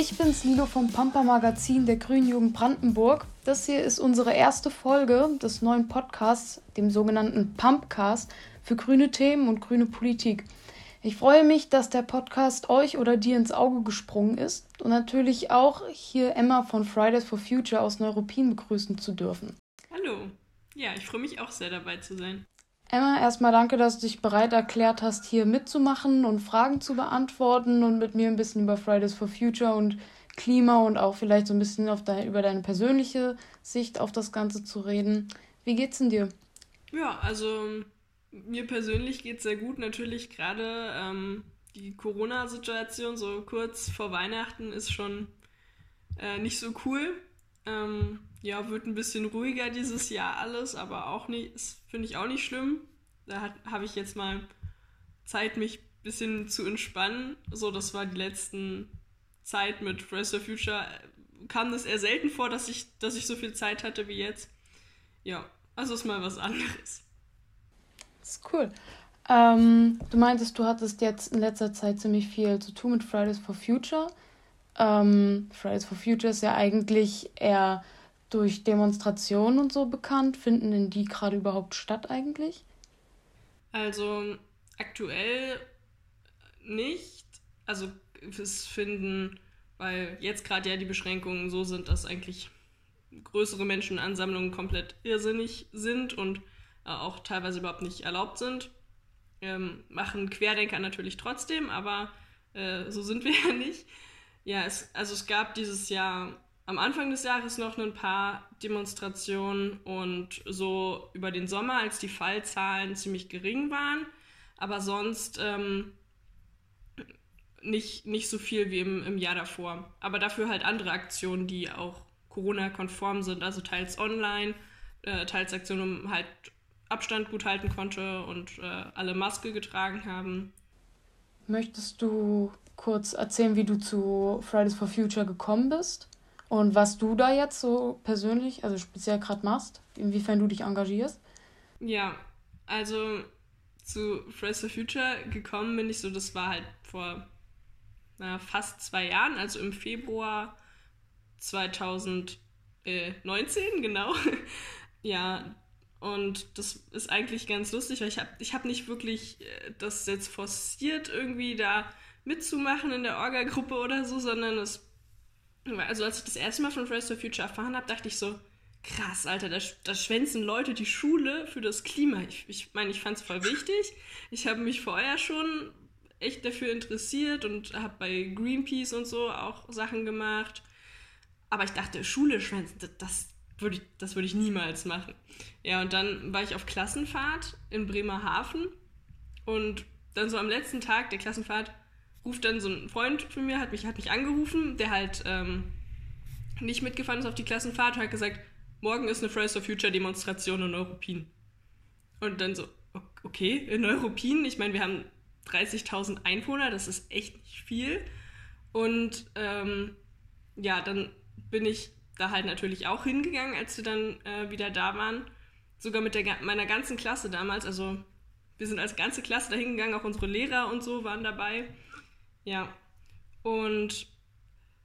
Ich bin's Lilo vom Pampa Magazin der Grünen Jugend Brandenburg. Das hier ist unsere erste Folge des neuen Podcasts, dem sogenannten Pumpcast für grüne Themen und grüne Politik. Ich freue mich, dass der Podcast euch oder dir ins Auge gesprungen ist und natürlich auch hier Emma von Fridays for Future aus Neuruppin begrüßen zu dürfen. Hallo. Ja, ich freue mich auch sehr dabei zu sein. Emma, erstmal danke, dass du dich bereit erklärt hast, hier mitzumachen und Fragen zu beantworten und mit mir ein bisschen über Fridays for Future und Klima und auch vielleicht so ein bisschen de über deine persönliche Sicht auf das Ganze zu reden. Wie geht's denn dir? Ja, also mir persönlich geht's sehr gut. Natürlich gerade ähm, die Corona-Situation so kurz vor Weihnachten ist schon äh, nicht so cool. Ähm, ja, wird ein bisschen ruhiger dieses Jahr alles, aber auch nicht, finde ich auch nicht schlimm. Da habe ich jetzt mal Zeit, mich ein bisschen zu entspannen. So, das war die letzten Zeit mit Fridays for Future. Kam das eher selten vor, dass ich, dass ich so viel Zeit hatte wie jetzt. Ja, also ist mal was anderes. Das ist cool. Ähm, du meintest, du hattest jetzt in letzter Zeit ziemlich viel zu tun mit Fridays for Future. Ähm, Fridays for Future ist ja eigentlich eher durch Demonstrationen und so bekannt. Finden denn die gerade überhaupt statt eigentlich? Also aktuell nicht. Also es finden, weil jetzt gerade ja die Beschränkungen so sind, dass eigentlich größere Menschenansammlungen komplett irrsinnig sind und äh, auch teilweise überhaupt nicht erlaubt sind. Ähm, machen Querdenker natürlich trotzdem, aber äh, so sind wir ja nicht. Ja, es, also es gab dieses Jahr am Anfang des Jahres noch ein paar Demonstrationen und so über den Sommer, als die Fallzahlen ziemlich gering waren, aber sonst ähm, nicht, nicht so viel wie im, im Jahr davor. Aber dafür halt andere Aktionen, die auch Corona-konform sind, also teils online, äh, teils Aktionen, um halt Abstand gut halten konnte und äh, alle Maske getragen haben. Möchtest du kurz erzählen, wie du zu Fridays for Future gekommen bist und was du da jetzt so persönlich, also speziell gerade machst, inwiefern du dich engagierst? Ja, also zu Fridays for Future gekommen bin ich so, das war halt vor na, fast zwei Jahren, also im Februar 2019, genau. ja, und das ist eigentlich ganz lustig, weil ich habe ich hab nicht wirklich äh, das jetzt forciert, irgendwie da mitzumachen in der Orga-Gruppe oder so, sondern es. Also, als ich das erste Mal von Fridays for Future erfahren habe, dachte ich so, krass, Alter, da, da schwänzen Leute die Schule für das Klima. Ich meine, ich, mein, ich fand es voll wichtig. Ich habe mich vorher schon echt dafür interessiert und habe bei Greenpeace und so auch Sachen gemacht. Aber ich dachte, Schule schwänzen, das, das würde ich, das würd ich niemals machen. Ja, und dann war ich auf Klassenfahrt in Bremerhaven und dann so am letzten Tag der Klassenfahrt ruft dann so ein Freund von mir, hat mich, hat mich angerufen, der halt ähm, nicht mitgefahren ist auf die Klassenfahrt und hat gesagt, morgen ist eine Fridays for Future Demonstration in Neuruppin. Und dann so, okay, in Neuruppin, ich meine, wir haben 30.000 Einwohner, das ist echt nicht viel. Und ähm, ja, dann bin ich da halt natürlich auch hingegangen, als wir dann äh, wieder da waren. Sogar mit der, meiner ganzen Klasse damals. Also wir sind als ganze Klasse da hingegangen, auch unsere Lehrer und so waren dabei. Ja. Und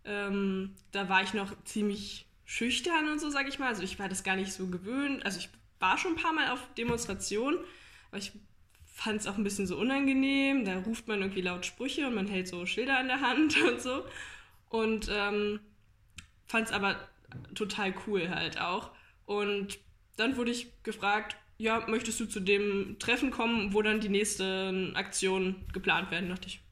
ähm, da war ich noch ziemlich schüchtern und so, sag ich mal. Also ich war das gar nicht so gewöhnt. Also ich war schon ein paar Mal auf Demonstrationen, aber ich fand es auch ein bisschen so unangenehm. Da ruft man irgendwie laut Sprüche und man hält so Schilder in der Hand und so. Und ähm, fand es aber total cool halt auch. Und dann wurde ich gefragt, ja, möchtest du zu dem Treffen kommen, wo dann die nächsten Aktionen geplant werden? Da dachte ich,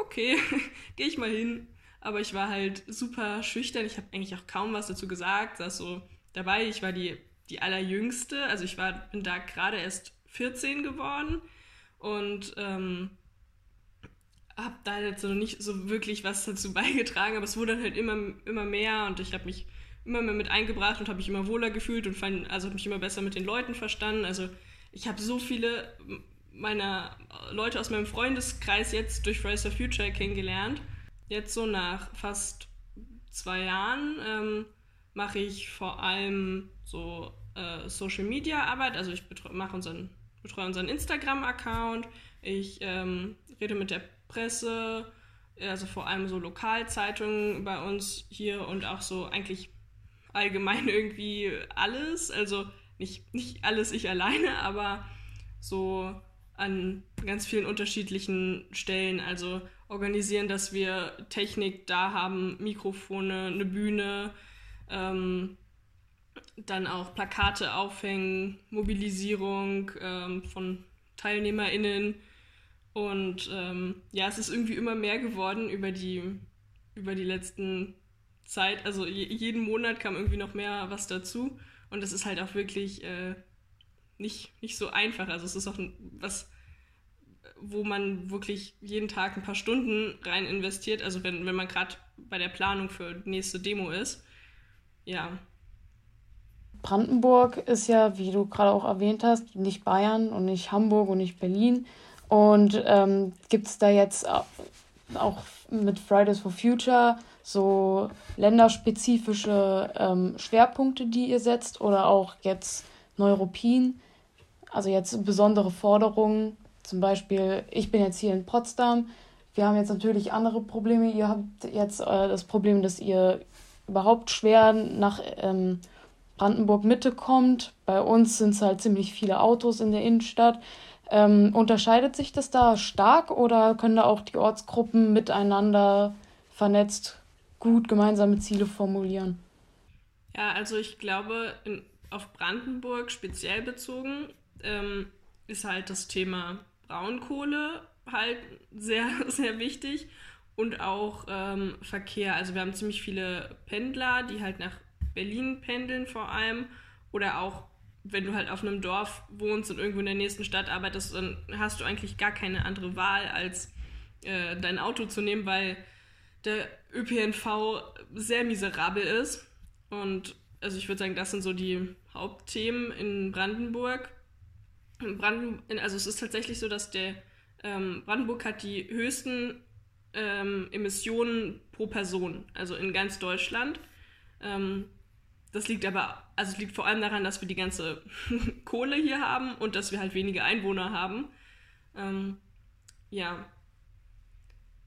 okay, gehe ich mal hin. Aber ich war halt super schüchtern. Ich habe eigentlich auch kaum was dazu gesagt. Saß so dabei. Ich war die, die allerjüngste. Also ich war, bin da gerade erst 14 geworden und ähm, habe da jetzt noch nicht so wirklich was dazu beigetragen. Aber es wurde halt immer, immer mehr und ich habe mich immer mehr mit eingebracht und habe mich immer wohler gefühlt und fand, also habe mich immer besser mit den Leuten verstanden. Also ich habe so viele meiner Leute aus meinem Freundeskreis jetzt durch Fridays for Future kennengelernt. Jetzt so nach fast zwei Jahren ähm, mache ich vor allem so äh, Social Media Arbeit. Also ich mache unseren, betreue unseren Instagram-Account, ich ähm, rede mit der Presse, also vor allem so Lokalzeitungen bei uns hier und auch so eigentlich allgemein irgendwie alles. Also nicht, nicht alles ich alleine, aber so an ganz vielen unterschiedlichen Stellen. Also organisieren, dass wir Technik da haben, Mikrofone, eine Bühne, ähm, dann auch Plakate aufhängen, Mobilisierung ähm, von TeilnehmerInnen. Und ähm, ja, es ist irgendwie immer mehr geworden über die, über die letzten Zeit. Also je, jeden Monat kam irgendwie noch mehr was dazu. Und es ist halt auch wirklich äh, nicht, nicht so einfach. Also es ist auch was, wo man wirklich jeden Tag ein paar Stunden rein investiert. Also wenn, wenn man gerade bei der Planung für die nächste Demo ist. Ja, Brandenburg ist ja, wie du gerade auch erwähnt hast, nicht Bayern und nicht Hamburg und nicht Berlin. Und ähm, gibt es da jetzt auch mit Fridays for Future so länderspezifische ähm, Schwerpunkte, die ihr setzt oder auch jetzt Neuruppin? Also jetzt besondere Forderungen. Zum Beispiel, ich bin jetzt hier in Potsdam. Wir haben jetzt natürlich andere Probleme. Ihr habt jetzt äh, das Problem, dass ihr überhaupt schwer nach ähm, Brandenburg Mitte kommt. Bei uns sind es halt ziemlich viele Autos in der Innenstadt. Ähm, unterscheidet sich das da stark oder können da auch die Ortsgruppen miteinander vernetzt gut gemeinsame Ziele formulieren? Ja, also ich glaube, in, auf Brandenburg speziell bezogen ähm, ist halt das Thema Braunkohle halt sehr, sehr wichtig und auch ähm, Verkehr. Also wir haben ziemlich viele Pendler, die halt nach Berlin pendeln vor allem oder auch wenn du halt auf einem Dorf wohnst und irgendwo in der nächsten Stadt arbeitest, dann hast du eigentlich gar keine andere Wahl, als äh, dein Auto zu nehmen, weil der ÖPNV sehr miserabel ist. Und also ich würde sagen, das sind so die Hauptthemen in Brandenburg. Brandenburg also es ist tatsächlich so, dass der ähm, Brandenburg hat die höchsten ähm, Emissionen pro Person, also in ganz Deutschland. Ähm, das liegt aber, also es liegt vor allem daran, dass wir die ganze Kohle hier haben und dass wir halt wenige Einwohner haben. Ähm, ja,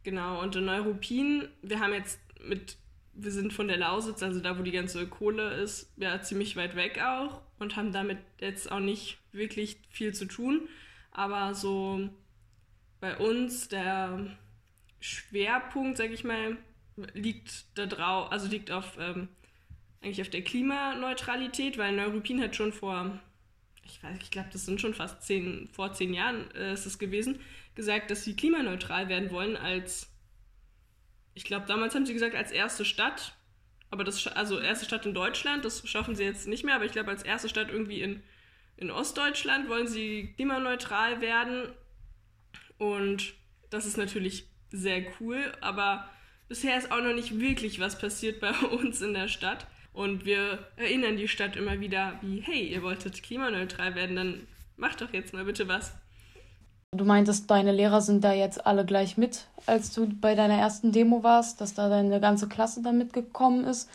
genau. Und in Neuruppin, wir haben jetzt mit, wir sind von der Lausitz, also da, wo die ganze Kohle ist, ja, ziemlich weit weg auch und haben damit jetzt auch nicht wirklich viel zu tun. Aber so bei uns der Schwerpunkt, sag ich mal, liegt da drauf, also liegt auf ähm, eigentlich auf der Klimaneutralität, weil Neuruppin hat schon vor, ich weiß, ich glaube, das sind schon fast zehn, vor zehn Jahren äh, ist es gewesen, gesagt, dass sie klimaneutral werden wollen als, ich glaube, damals haben sie gesagt, als erste Stadt, aber das, also erste Stadt in Deutschland, das schaffen sie jetzt nicht mehr, aber ich glaube, als erste Stadt irgendwie in, in Ostdeutschland wollen sie klimaneutral werden und das ist natürlich sehr cool, aber bisher ist auch noch nicht wirklich was passiert bei uns in der Stadt. Und wir erinnern die Stadt immer wieder, wie, hey, ihr wolltet klimaneutral werden, dann macht doch jetzt mal bitte was. Du meintest, deine Lehrer sind da jetzt alle gleich mit, als du bei deiner ersten Demo warst, dass da deine ganze Klasse da mitgekommen ist.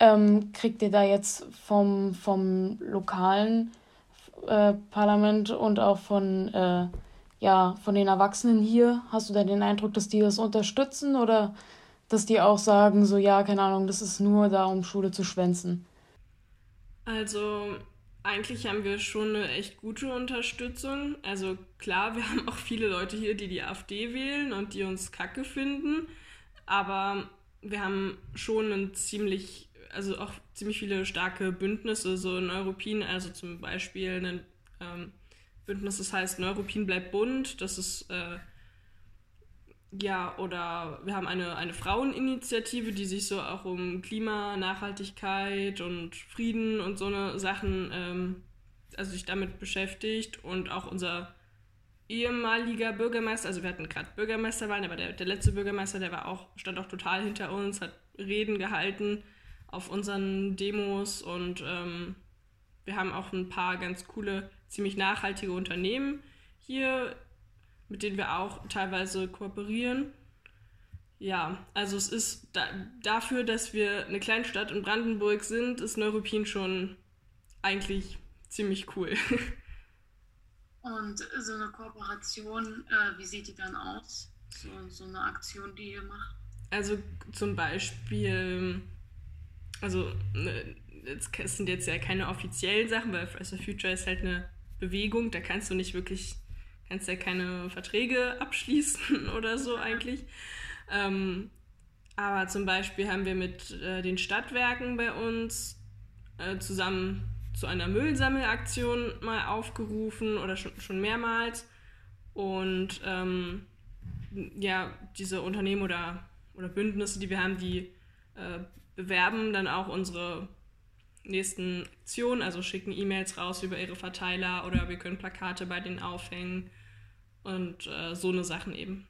Ähm, kriegt ihr da jetzt vom, vom lokalen äh, Parlament und auch von, äh, ja, von den Erwachsenen hier, hast du da den Eindruck, dass die das unterstützen oder dass die auch sagen, so ja, keine Ahnung, das ist nur da, um Schule zu schwänzen? Also eigentlich haben wir schon eine echt gute Unterstützung. Also klar, wir haben auch viele Leute hier, die die AfD wählen und die uns kacke finden, aber wir haben schon ein ziemlich, also auch ziemlich viele starke Bündnisse, so in Europin, also zum Beispiel ein ähm, Bündnis, das heißt Neuropin bleibt bunt, das ist äh, ja, oder wir haben eine, eine Fraueninitiative, die sich so auch um Klima, Nachhaltigkeit und Frieden und so eine Sachen, ähm, also sich damit beschäftigt. Und auch unser ehemaliger Bürgermeister, also wir hatten gerade Bürgermeisterwahlen, aber der, der letzte Bürgermeister, der war auch, stand auch total hinter uns, hat Reden gehalten auf unseren Demos und ähm, wir haben auch ein paar ganz coole, ziemlich nachhaltige Unternehmen hier mit denen wir auch teilweise kooperieren. Ja, also es ist da, dafür, dass wir eine Kleinstadt in Brandenburg sind, ist Neuruppin schon eigentlich ziemlich cool. Und so eine Kooperation, äh, wie sieht die dann aus? so, so eine Aktion, die ihr macht? Also zum Beispiel, also ne, es sind jetzt ja keine offiziellen Sachen, weil Fridays for Future ist halt eine Bewegung, da kannst du nicht wirklich, kannst ja keine Verträge abschließen oder so eigentlich. Ähm, aber zum Beispiel haben wir mit äh, den Stadtwerken bei uns äh, zusammen zu einer Müllsammelaktion mal aufgerufen oder schon, schon mehrmals. Und ähm, ja, diese Unternehmen oder, oder Bündnisse, die wir haben, die äh, bewerben dann auch unsere nächsten Aktionen, also schicken E-Mails raus über ihre Verteiler oder wir können Plakate bei denen aufhängen und äh, so eine Sachen eben.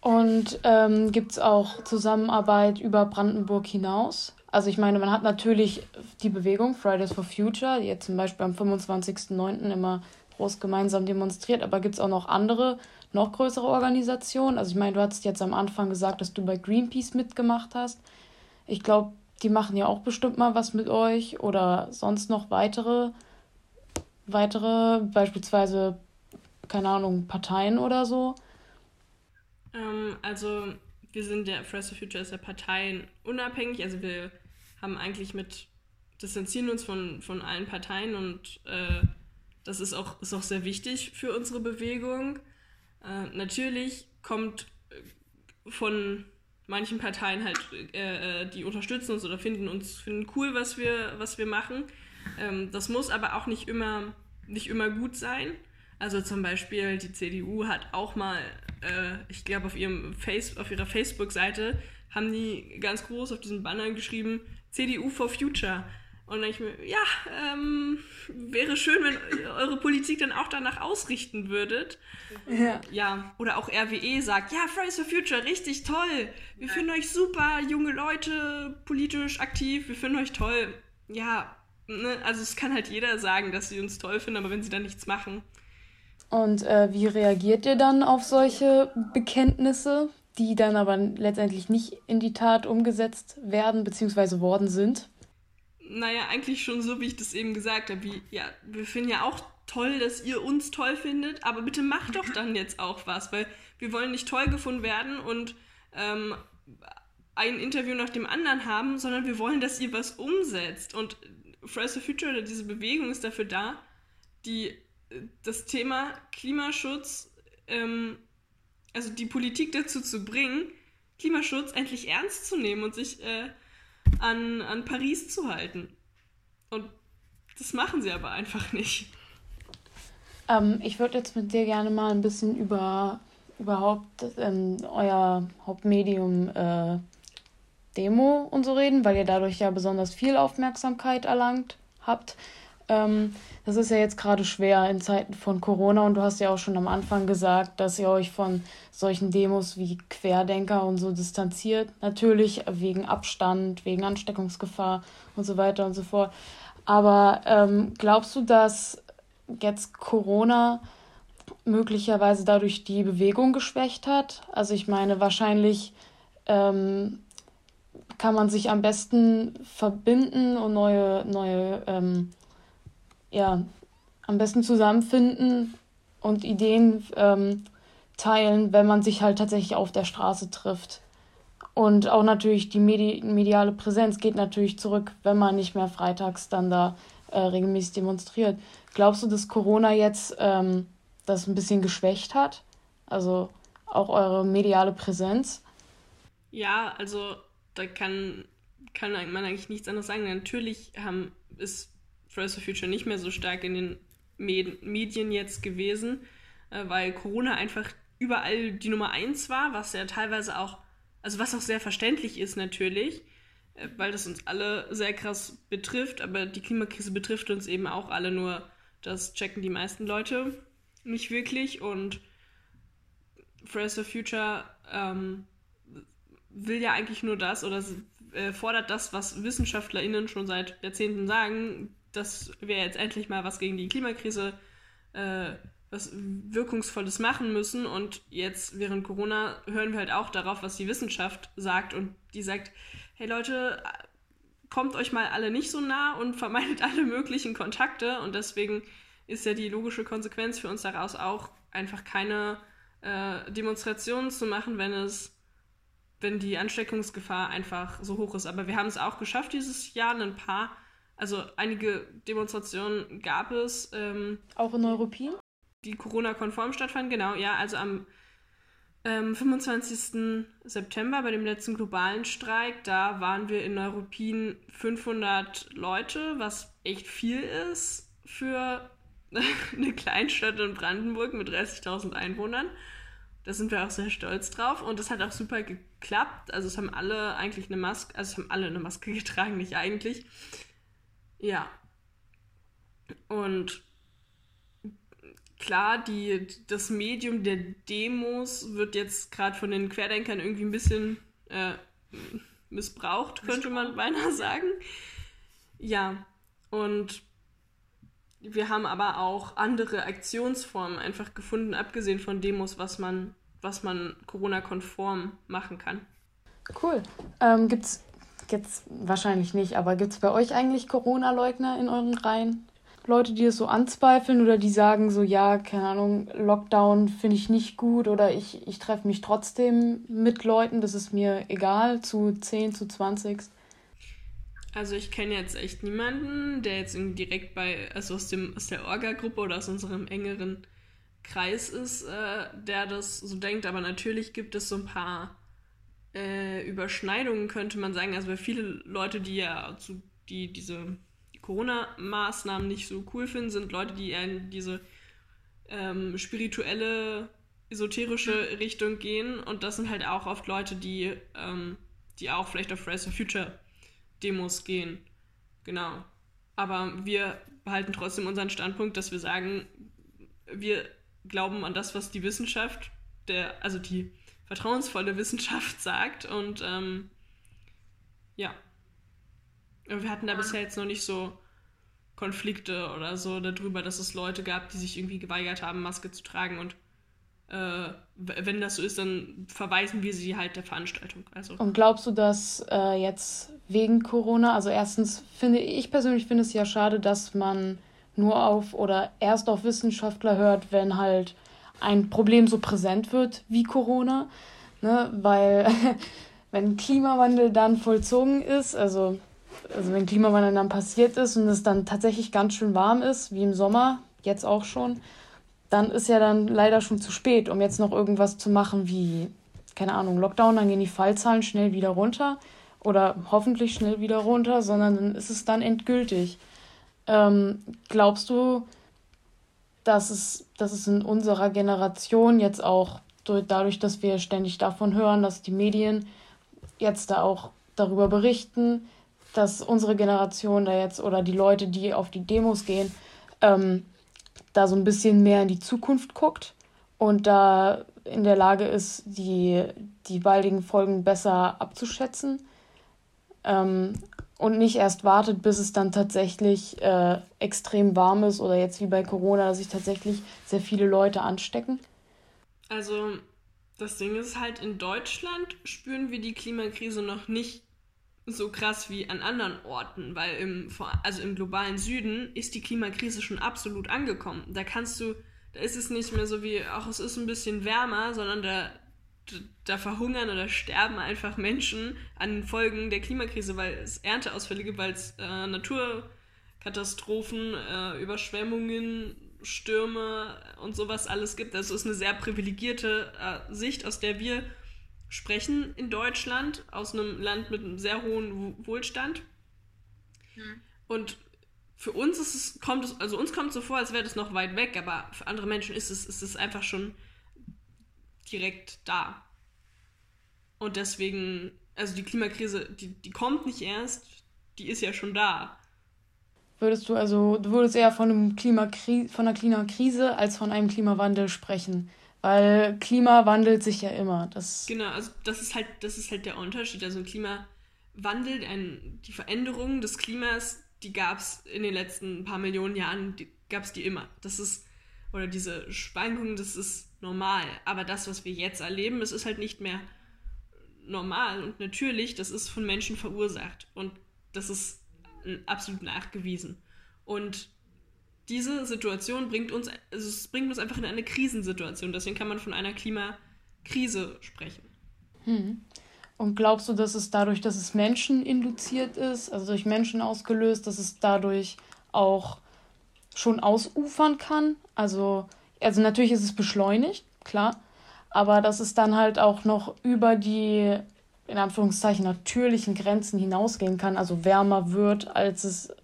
Und ähm, gibt es auch Zusammenarbeit über Brandenburg hinaus? Also ich meine, man hat natürlich die Bewegung Fridays for Future, die jetzt zum Beispiel am 25.09. immer groß gemeinsam demonstriert, aber gibt es auch noch andere, noch größere Organisationen? Also ich meine, du hattest jetzt am Anfang gesagt, dass du bei Greenpeace mitgemacht hast. Ich glaube, die machen ja auch bestimmt mal was mit euch oder sonst noch weitere, weitere, beispielsweise, keine Ahnung, Parteien oder so. Ähm, also wir sind ja, Fridays for Future ist ja Parteien unabhängig, also wir haben eigentlich mit, distanzieren uns von, von allen Parteien und äh, das ist auch, ist auch sehr wichtig für unsere Bewegung. Äh, natürlich kommt äh, von manchen Parteien halt, äh, äh, die unterstützen uns oder finden uns finden cool, was wir, was wir machen. Ähm, das muss aber auch nicht immer, nicht immer gut sein. Also zum Beispiel die CDU hat auch mal, äh, ich glaube auf ihrem Face, auf ihrer Facebook-Seite haben die ganz groß auf diesen Banner geschrieben, CDU for Future. Und dann ich mir, ja, ähm, wäre schön, wenn eure Politik dann auch danach ausrichten würdet. Ja. ja. Oder auch RWE sagt, ja, Fridays for Future, richtig toll. Wir ja. finden euch super, junge Leute, politisch aktiv, wir finden euch toll. Ja, ne? also es kann halt jeder sagen, dass sie uns toll finden, aber wenn sie dann nichts machen. Und äh, wie reagiert ihr dann auf solche Bekenntnisse, die dann aber letztendlich nicht in die Tat umgesetzt werden bzw. worden sind? naja, eigentlich schon so, wie ich das eben gesagt habe. Wie, ja, wir finden ja auch toll, dass ihr uns toll findet, aber bitte macht doch dann jetzt auch was, weil wir wollen nicht toll gefunden werden und ähm, ein Interview nach dem anderen haben, sondern wir wollen, dass ihr was umsetzt. Und Fridays for Future oder diese Bewegung ist dafür da, die, das Thema Klimaschutz, ähm, also die Politik dazu zu bringen, Klimaschutz endlich ernst zu nehmen und sich äh, an, an Paris zu halten. Und das machen sie aber einfach nicht. Ähm, ich würde jetzt mit dir gerne mal ein bisschen über überhaupt ähm, euer Hauptmedium äh, Demo und so reden, weil ihr dadurch ja besonders viel Aufmerksamkeit erlangt habt. Ähm, das ist ja jetzt gerade schwer in Zeiten von Corona und du hast ja auch schon am Anfang gesagt, dass ihr euch von solchen Demos wie Querdenker und so distanziert. Natürlich wegen Abstand, wegen Ansteckungsgefahr und so weiter und so fort. Aber ähm, glaubst du, dass jetzt Corona möglicherweise dadurch die Bewegung geschwächt hat? Also ich meine, wahrscheinlich ähm, kann man sich am besten verbinden und neue, neue ähm, ja, am besten zusammenfinden und Ideen ähm, teilen, wenn man sich halt tatsächlich auf der Straße trifft. Und auch natürlich die Medi mediale Präsenz geht natürlich zurück, wenn man nicht mehr freitags dann da äh, regelmäßig demonstriert. Glaubst du, dass Corona jetzt ähm, das ein bisschen geschwächt hat? Also auch eure mediale Präsenz? Ja, also da kann, kann man eigentlich nichts anderes sagen. Natürlich haben, ist Fridays for Future nicht mehr so stark in den Medien jetzt gewesen, äh, weil Corona einfach überall die Nummer eins war, was ja teilweise auch, also was auch sehr verständlich ist natürlich, äh, weil das uns alle sehr krass betrifft, aber die Klimakrise betrifft uns eben auch alle, nur das checken die meisten Leute nicht wirklich und Fridays for Future ähm, will ja eigentlich nur das oder äh, fordert das, was WissenschaftlerInnen schon seit Jahrzehnten sagen, dass wir jetzt endlich mal was gegen die Klimakrise, äh, was Wirkungsvolles machen müssen. Und jetzt während Corona hören wir halt auch darauf, was die Wissenschaft sagt. Und die sagt, hey Leute, kommt euch mal alle nicht so nah und vermeidet alle möglichen Kontakte. Und deswegen ist ja die logische Konsequenz für uns daraus auch einfach keine äh, Demonstrationen zu machen, wenn es, wenn die Ansteckungsgefahr einfach so hoch ist. Aber wir haben es auch geschafft dieses Jahr, ein paar, also einige Demonstrationen gab es. Ähm, auch in Europien? Die Corona-konform stattfanden, genau, ja, also am ähm, 25. September bei dem letzten globalen Streik, da waren wir in Neuruppin 500 Leute, was echt viel ist für eine Kleinstadt in Brandenburg mit 30.000 Einwohnern. Da sind wir auch sehr stolz drauf und es hat auch super geklappt. Also es haben alle eigentlich eine Maske, also es haben alle eine Maske getragen, nicht eigentlich. Ja. Und klar, die, das Medium der Demos wird jetzt gerade von den Querdenkern irgendwie ein bisschen äh, missbraucht, könnte man beinahe sagen. Ja, und wir haben aber auch andere Aktionsformen einfach gefunden, abgesehen von Demos, was man, was man Corona-konform machen kann. Cool. Ähm, gibt's wahrscheinlich nicht, aber gibt es bei euch eigentlich Corona-Leugner in euren Reihen? Leute, die es so anzweifeln oder die sagen so, ja, keine Ahnung, Lockdown finde ich nicht gut oder ich, ich treffe mich trotzdem mit Leuten, das ist mir egal, zu 10, zu 20. Also ich kenne jetzt echt niemanden, der jetzt irgendwie direkt bei, also aus, dem, aus der Orga-Gruppe oder aus unserem engeren Kreis ist, äh, der das so denkt, aber natürlich gibt es so ein paar äh, Überschneidungen, könnte man sagen. Also viele Leute, die ja zu, die diese Corona-Maßnahmen nicht so cool finden, sind Leute, die eher in diese ähm, spirituelle, esoterische Richtung gehen. Und das sind halt auch oft Leute, die, ähm, die auch vielleicht auf Fridays for Future Demos gehen. Genau. Aber wir behalten trotzdem unseren Standpunkt, dass wir sagen, wir glauben an das, was die Wissenschaft, der, also die vertrauensvolle Wissenschaft sagt. Und ähm, ja, wir hatten da bisher jetzt noch nicht so Konflikte oder so darüber, dass es Leute gab, die sich irgendwie geweigert haben, Maske zu tragen. Und äh, wenn das so ist, dann verweisen wir sie halt der Veranstaltung. Also. Und glaubst du, dass äh, jetzt wegen Corona, also erstens finde ich persönlich finde es ja schade, dass man nur auf oder erst auf Wissenschaftler hört, wenn halt ein Problem so präsent wird wie Corona. Ne? Weil wenn Klimawandel dann vollzogen ist, also also wenn Klimawandel dann passiert ist und es dann tatsächlich ganz schön warm ist, wie im Sommer, jetzt auch schon, dann ist ja dann leider schon zu spät, um jetzt noch irgendwas zu machen wie, keine Ahnung, Lockdown, dann gehen die Fallzahlen schnell wieder runter oder hoffentlich schnell wieder runter, sondern dann ist es dann endgültig. Ähm, glaubst du, dass es, dass es in unserer Generation jetzt auch dadurch, dass wir ständig davon hören, dass die Medien jetzt da auch darüber berichten, dass unsere Generation da jetzt oder die Leute, die auf die Demos gehen, ähm, da so ein bisschen mehr in die Zukunft guckt und da in der Lage ist, die, die baldigen Folgen besser abzuschätzen. Ähm, und nicht erst wartet, bis es dann tatsächlich äh, extrem warm ist oder jetzt wie bei Corona, dass sich tatsächlich sehr viele Leute anstecken? Also das Ding ist halt, in Deutschland spüren wir die Klimakrise noch nicht so krass wie an anderen Orten, weil im, also im globalen Süden ist die Klimakrise schon absolut angekommen. Da kannst du, da ist es nicht mehr so wie, ach, es ist ein bisschen wärmer, sondern da, da verhungern oder sterben einfach Menschen an den Folgen der Klimakrise, weil es Ernteausfälle gibt, weil es äh, Naturkatastrophen, äh, Überschwemmungen, Stürme und sowas alles gibt. Also es ist eine sehr privilegierte äh, Sicht, aus der wir sprechen in Deutschland, aus einem Land mit einem sehr hohen Wohlstand. Hm. Und für uns ist es, kommt es, also uns kommt es so vor, als wäre das noch weit weg, aber für andere Menschen ist es, ist es einfach schon direkt da. Und deswegen, also die Klimakrise, die, die kommt nicht erst, die ist ja schon da. Würdest du also, du würdest eher von, einem Klimakri von einer Klimakrise als von einem Klimawandel sprechen? Weil Klima wandelt sich ja immer. Das genau, also das ist halt, das ist halt der Unterschied. Also Klimawandel, ein, die Veränderung des Klimas, die gab es in den letzten paar Millionen Jahren, gab es die immer. Das ist, oder diese Schwankungen, das ist normal. Aber das, was wir jetzt erleben, das ist halt nicht mehr normal und natürlich, das ist von Menschen verursacht. Und das ist absolut nachgewiesen. Und diese Situation bringt uns, also es bringt uns einfach in eine Krisensituation. Deswegen kann man von einer Klimakrise sprechen. Hm. Und glaubst du, dass es dadurch, dass es Menschen induziert ist, also durch Menschen ausgelöst, dass es dadurch auch schon ausufern kann? Also, also natürlich ist es beschleunigt, klar, aber dass es dann halt auch noch über die, in Anführungszeichen, natürlichen Grenzen hinausgehen kann, also wärmer wird, als es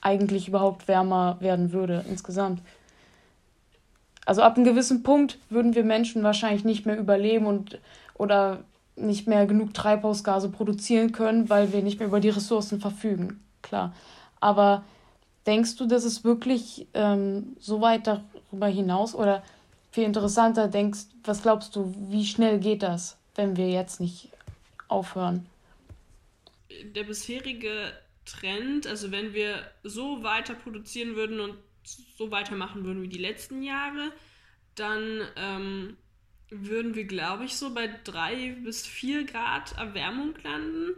eigentlich überhaupt wärmer werden würde insgesamt. Also ab einem gewissen Punkt würden wir Menschen wahrscheinlich nicht mehr überleben und oder nicht mehr genug Treibhausgase produzieren können, weil wir nicht mehr über die Ressourcen verfügen. Klar. Aber denkst du, dass es wirklich ähm, so weit darüber hinaus oder viel interessanter denkst, was glaubst du, wie schnell geht das, wenn wir jetzt nicht aufhören? Der bisherige Trend, also wenn wir so weiter produzieren würden und so weitermachen würden wie die letzten Jahre, dann ähm, würden wir, glaube ich, so bei drei bis vier Grad Erwärmung landen.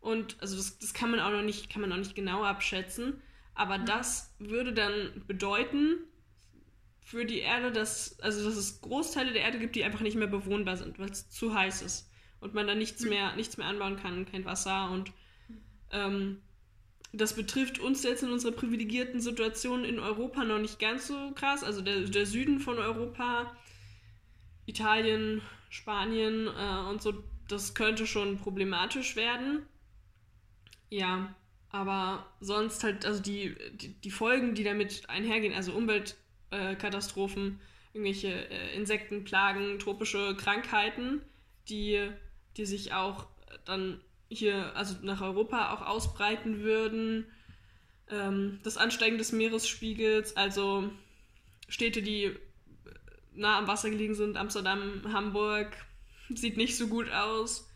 Und also das, das kann man auch noch nicht, kann man auch nicht genau abschätzen. Aber das würde dann bedeuten für die Erde, dass, also dass es Großteile der Erde gibt, die einfach nicht mehr bewohnbar sind, weil es zu heiß ist. Und man da nichts mehr, nichts mehr anbauen kann, kein Wasser. Und ähm, das betrifft uns jetzt in unserer privilegierten Situation in Europa noch nicht ganz so krass. Also der, der Süden von Europa Italien, Spanien äh, und so, das könnte schon problematisch werden. Ja, aber sonst halt, also die, die, die Folgen, die damit einhergehen, also Umweltkatastrophen, äh, irgendwelche äh, Insektenplagen, tropische Krankheiten, die, die sich auch dann hier, also nach Europa auch ausbreiten würden. Ähm, das Ansteigen des Meeresspiegels, also Städte, die nah am Wasser gelegen sind, Amsterdam, Hamburg, sieht nicht so gut aus.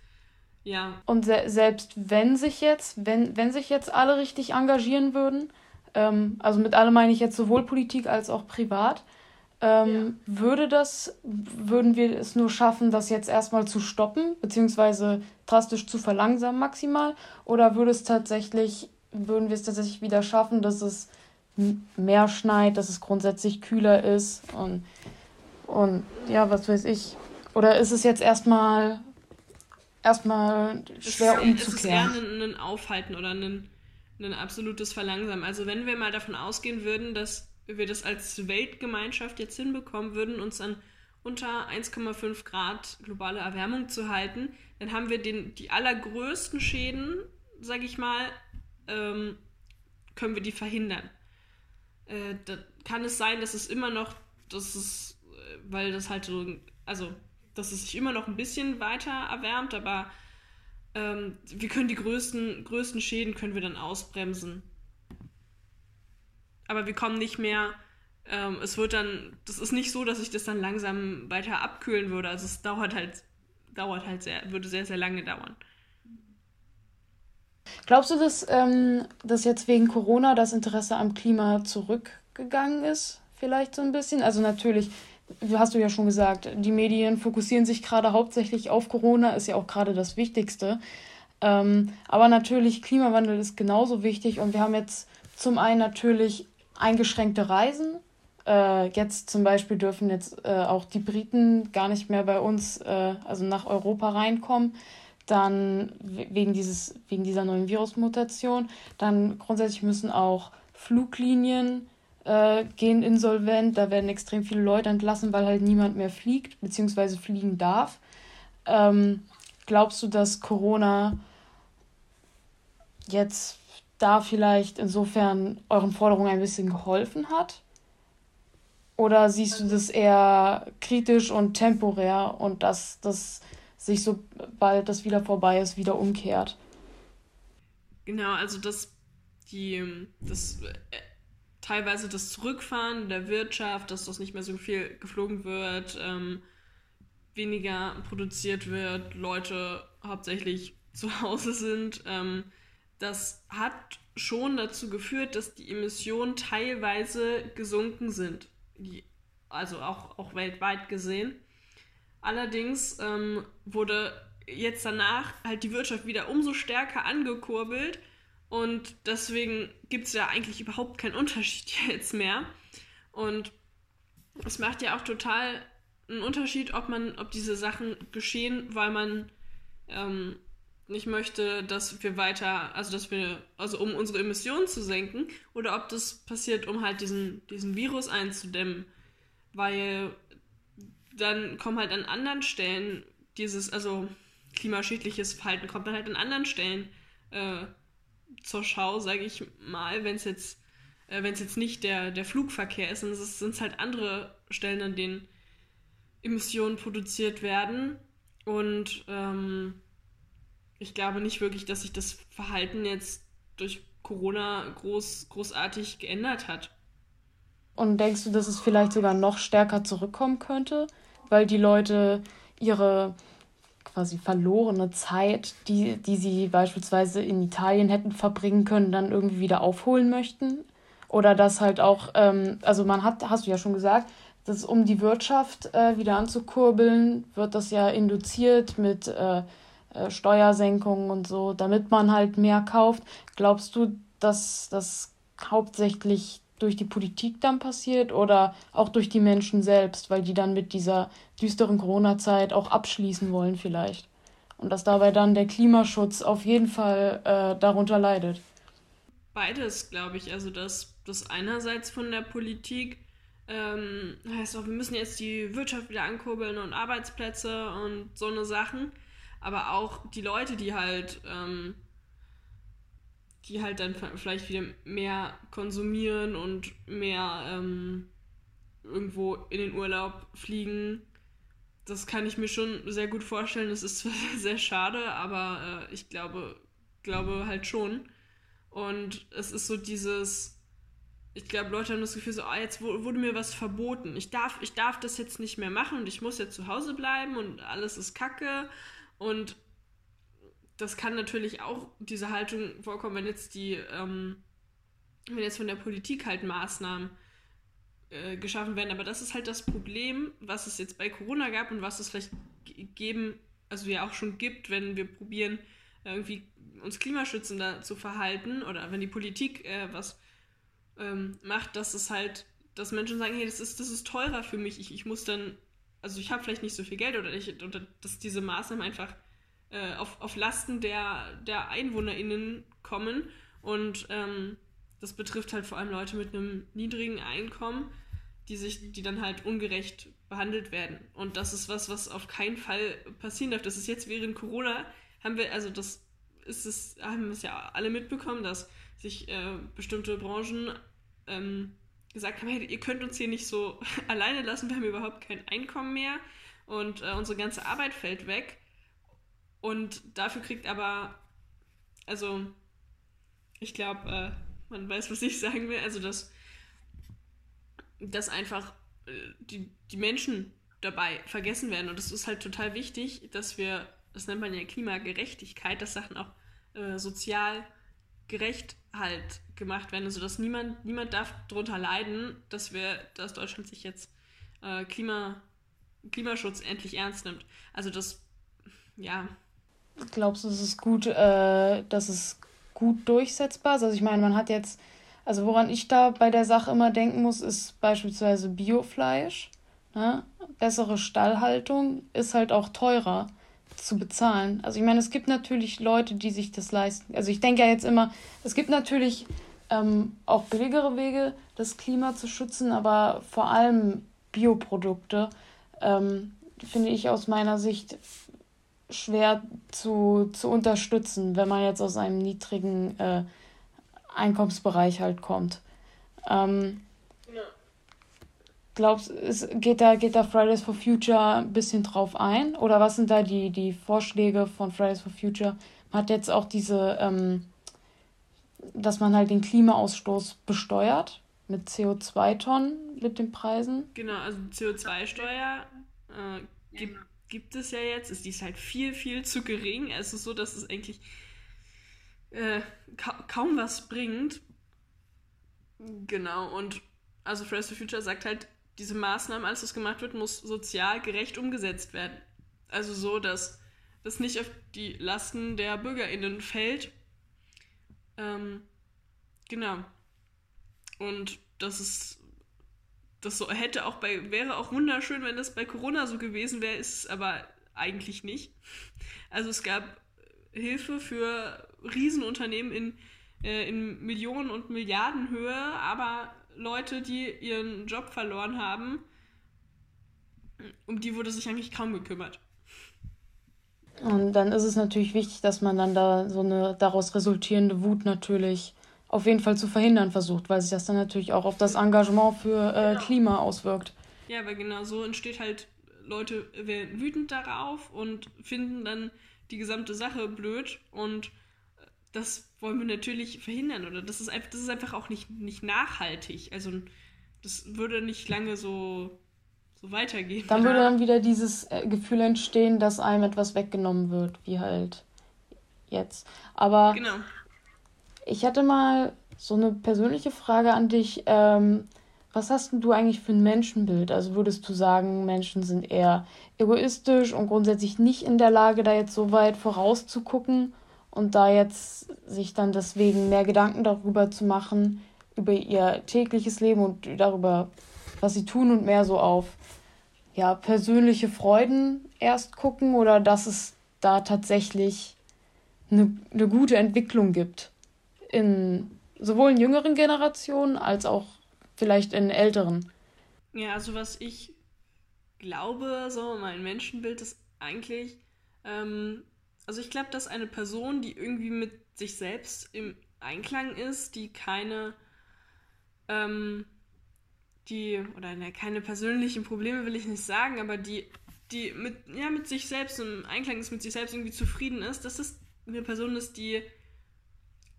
Ja. Und se selbst wenn sich jetzt, wenn, wenn sich jetzt alle richtig engagieren würden, ähm, also mit allem meine ich jetzt sowohl Politik als auch privat, ähm, ja. würde das, würden wir es nur schaffen, das jetzt erstmal zu stoppen, beziehungsweise drastisch zu verlangsamen maximal? Oder würde es tatsächlich, würden wir es tatsächlich wieder schaffen, dass es mehr schneit, dass es grundsätzlich kühler ist und und ja, was weiß ich. Oder ist es jetzt erstmal erstmal schwer umzukehren? Es ist eher ein, ein Aufhalten oder ein, ein absolutes Verlangsamen. Also wenn wir mal davon ausgehen würden, dass wir das als Weltgemeinschaft jetzt hinbekommen würden, uns an unter 1,5 Grad globale Erwärmung zu halten, dann haben wir den, die allergrößten Schäden, sage ich mal, ähm, können wir die verhindern. Äh, da kann es sein, dass es immer noch, dass es weil das halt so, also, dass es sich immer noch ein bisschen weiter erwärmt, aber ähm, wir können die größten, größten Schäden können wir dann ausbremsen. Aber wir kommen nicht mehr, ähm, es wird dann, das ist nicht so, dass sich das dann langsam weiter abkühlen würde. Also es dauert halt, dauert halt sehr, würde sehr, sehr lange dauern. Glaubst du, dass, ähm, dass jetzt wegen Corona das Interesse am Klima zurückgegangen ist? Vielleicht so ein bisschen? Also natürlich, hast du ja schon gesagt, die Medien fokussieren sich gerade hauptsächlich auf Corona, ist ja auch gerade das Wichtigste. Ähm, aber natürlich, Klimawandel ist genauso wichtig und wir haben jetzt zum einen natürlich eingeschränkte Reisen. Äh, jetzt zum Beispiel dürfen jetzt äh, auch die Briten gar nicht mehr bei uns, äh, also nach Europa reinkommen. Dann wegen, dieses, wegen dieser neuen Virusmutation. Dann grundsätzlich müssen auch Fluglinien äh, gehen insolvent, da werden extrem viele Leute entlassen, weil halt niemand mehr fliegt, beziehungsweise fliegen darf. Ähm, glaubst du, dass Corona jetzt da vielleicht insofern euren Forderungen ein bisschen geholfen hat? Oder siehst du das eher kritisch und temporär und dass das sich sobald das wieder vorbei ist, wieder umkehrt? Genau, also das, die, das teilweise das Zurückfahren der Wirtschaft, dass das nicht mehr so viel geflogen wird, ähm, weniger produziert wird, Leute hauptsächlich zu Hause sind. Ähm, das hat schon dazu geführt, dass die Emissionen teilweise gesunken sind. Also auch, auch weltweit gesehen. Allerdings ähm, wurde jetzt danach halt die Wirtschaft wieder umso stärker angekurbelt und deswegen gibt es ja eigentlich überhaupt keinen Unterschied jetzt mehr. Und es macht ja auch total einen Unterschied, ob man, ob diese Sachen geschehen, weil man ähm, nicht möchte, dass wir weiter, also dass wir, also um unsere Emissionen zu senken, oder ob das passiert, um halt diesen, diesen Virus einzudämmen. Weil dann kommen halt an anderen Stellen dieses, also klimaschädliches Verhalten kommt dann halt an anderen Stellen äh, zur Schau, sage ich mal, wenn es jetzt, äh, jetzt nicht der, der Flugverkehr ist, dann sind es halt andere Stellen, an denen Emissionen produziert werden. Und ähm, ich glaube nicht wirklich, dass sich das Verhalten jetzt durch Corona groß, großartig geändert hat. Und denkst du, dass es vielleicht sogar noch stärker zurückkommen könnte, weil die Leute ihre quasi verlorene Zeit, die, die sie beispielsweise in Italien hätten verbringen können, dann irgendwie wieder aufholen möchten? Oder dass halt auch, ähm, also man hat, hast du ja schon gesagt, dass um die Wirtschaft äh, wieder anzukurbeln, wird das ja induziert mit äh, äh, Steuersenkungen und so, damit man halt mehr kauft. Glaubst du, dass das hauptsächlich durch die Politik dann passiert oder auch durch die Menschen selbst, weil die dann mit dieser düsteren Corona-Zeit auch abschließen wollen vielleicht? Und dass dabei dann der Klimaschutz auf jeden Fall äh, darunter leidet. Beides, glaube ich. Also, dass das einerseits von der Politik ähm, heißt auch, wir müssen jetzt die Wirtschaft wieder ankurbeln und Arbeitsplätze und so eine Sachen aber auch die Leute, die halt, ähm, die halt dann vielleicht wieder mehr konsumieren und mehr ähm, irgendwo in den Urlaub fliegen. Das kann ich mir schon sehr gut vorstellen. Das ist zwar sehr schade, aber äh, ich glaube, glaube halt schon. Und es ist so dieses, ich glaube, Leute haben das Gefühl so, ah, jetzt wurde mir was verboten. Ich darf, ich darf das jetzt nicht mehr machen und ich muss jetzt zu Hause bleiben und alles ist kacke und das kann natürlich auch diese Haltung vorkommen, wenn jetzt die, ähm, wenn jetzt von der Politik halt Maßnahmen äh, geschaffen werden. Aber das ist halt das Problem, was es jetzt bei Corona gab und was es vielleicht geben, also ja auch schon gibt, wenn wir probieren, irgendwie uns klimaschützender zu verhalten oder wenn die Politik äh, was ähm, macht, dass es halt, dass Menschen sagen, hey, das ist, das ist teurer für mich, ich, ich muss dann also ich habe vielleicht nicht so viel Geld oder, ich, oder dass diese Maßnahmen einfach äh, auf, auf Lasten der, der EinwohnerInnen kommen. Und ähm, das betrifft halt vor allem Leute mit einem niedrigen Einkommen, die sich, die dann halt ungerecht behandelt werden. Und das ist was, was auf keinen Fall passieren darf. Das ist jetzt während Corona, haben wir, also das ist es, haben wir es ja alle mitbekommen, dass sich äh, bestimmte Branchen ähm, gesagt haben, hey, ihr könnt uns hier nicht so alleine lassen, wir haben überhaupt kein Einkommen mehr und äh, unsere ganze Arbeit fällt weg. Und dafür kriegt aber, also ich glaube, äh, man weiß, was ich sagen will, also dass, dass einfach äh, die, die Menschen dabei vergessen werden. Und es ist halt total wichtig, dass wir, das nennt man ja Klimagerechtigkeit, dass Sachen auch äh, sozial gerecht halt gemacht werden, also, niemand, niemand darf darunter leiden, dass wir, dass Deutschland sich jetzt äh, Klima, Klimaschutz endlich ernst nimmt. Also das, ja. Glaubst du, es ist gut, äh, dass es gut durchsetzbar ist? Also ich meine, man hat jetzt, also woran ich da bei der Sache immer denken muss, ist beispielsweise Biofleisch. Ne? Bessere Stallhaltung ist halt auch teurer zu bezahlen. Also ich meine, es gibt natürlich Leute, die sich das leisten. Also ich denke ja jetzt immer, es gibt natürlich ähm, auch billigere Wege, das Klima zu schützen, aber vor allem Bioprodukte ähm, finde ich aus meiner Sicht schwer zu, zu unterstützen, wenn man jetzt aus einem niedrigen äh, Einkommensbereich halt kommt. Ähm, Glaubst du, geht da, geht da Fridays for Future ein bisschen drauf ein? Oder was sind da die, die Vorschläge von Fridays for Future? Man hat jetzt auch diese, ähm, dass man halt den Klimaausstoß besteuert mit CO2-Tonnen mit den Preisen. Genau, also CO2-Steuer äh, gibt, gibt es ja jetzt. Ist, die ist halt viel, viel zu gering. Es ist so, dass es eigentlich äh, ka kaum was bringt. Genau, und also Fridays for Future sagt halt, diese Maßnahmen, alles was gemacht wird, muss sozial gerecht umgesetzt werden. Also so, dass das nicht auf die Lasten der BürgerInnen fällt. Ähm, genau. Und das ist das so hätte auch bei, wäre auch wunderschön, wenn das bei Corona so gewesen wäre, ist es aber eigentlich nicht. Also es gab Hilfe für Riesenunternehmen in, äh, in Millionen und Milliardenhöhe, aber Leute, die ihren Job verloren haben, um die wurde sich eigentlich kaum gekümmert. Und dann ist es natürlich wichtig, dass man dann da so eine daraus resultierende Wut natürlich auf jeden Fall zu verhindern versucht, weil sich das dann natürlich auch auf das Engagement für äh, genau. Klima auswirkt. Ja, aber genau so entsteht halt, Leute werden wütend darauf und finden dann die gesamte Sache blöd und das wollen wir natürlich verhindern oder das ist einfach, das ist einfach auch nicht, nicht nachhaltig. Also das würde nicht lange so so weitergehen. Dann würde dann wieder dieses äh, Gefühl entstehen, dass einem etwas weggenommen wird, wie halt jetzt. Aber genau. Ich hatte mal so eine persönliche Frage an dich. Ähm, was hast denn du eigentlich für ein Menschenbild? Also würdest du sagen, Menschen sind eher egoistisch und grundsätzlich nicht in der Lage, da jetzt so weit vorauszugucken und da jetzt sich dann deswegen mehr Gedanken darüber zu machen, über ihr tägliches Leben und darüber, was sie tun und mehr so auf ja, persönliche Freuden erst gucken oder dass es da tatsächlich eine, eine gute Entwicklung gibt. In sowohl in jüngeren Generationen als auch vielleicht in älteren. Ja, also was ich glaube, so mein Menschenbild ist eigentlich, ähm, also ich glaube, dass eine Person, die irgendwie mit sich selbst im Einklang ist, die keine ähm, die, oder ne, keine persönlichen Probleme will ich nicht sagen, aber die, die mit, ja, mit sich selbst im Einklang ist, mit sich selbst irgendwie zufrieden ist, dass das eine Person ist, die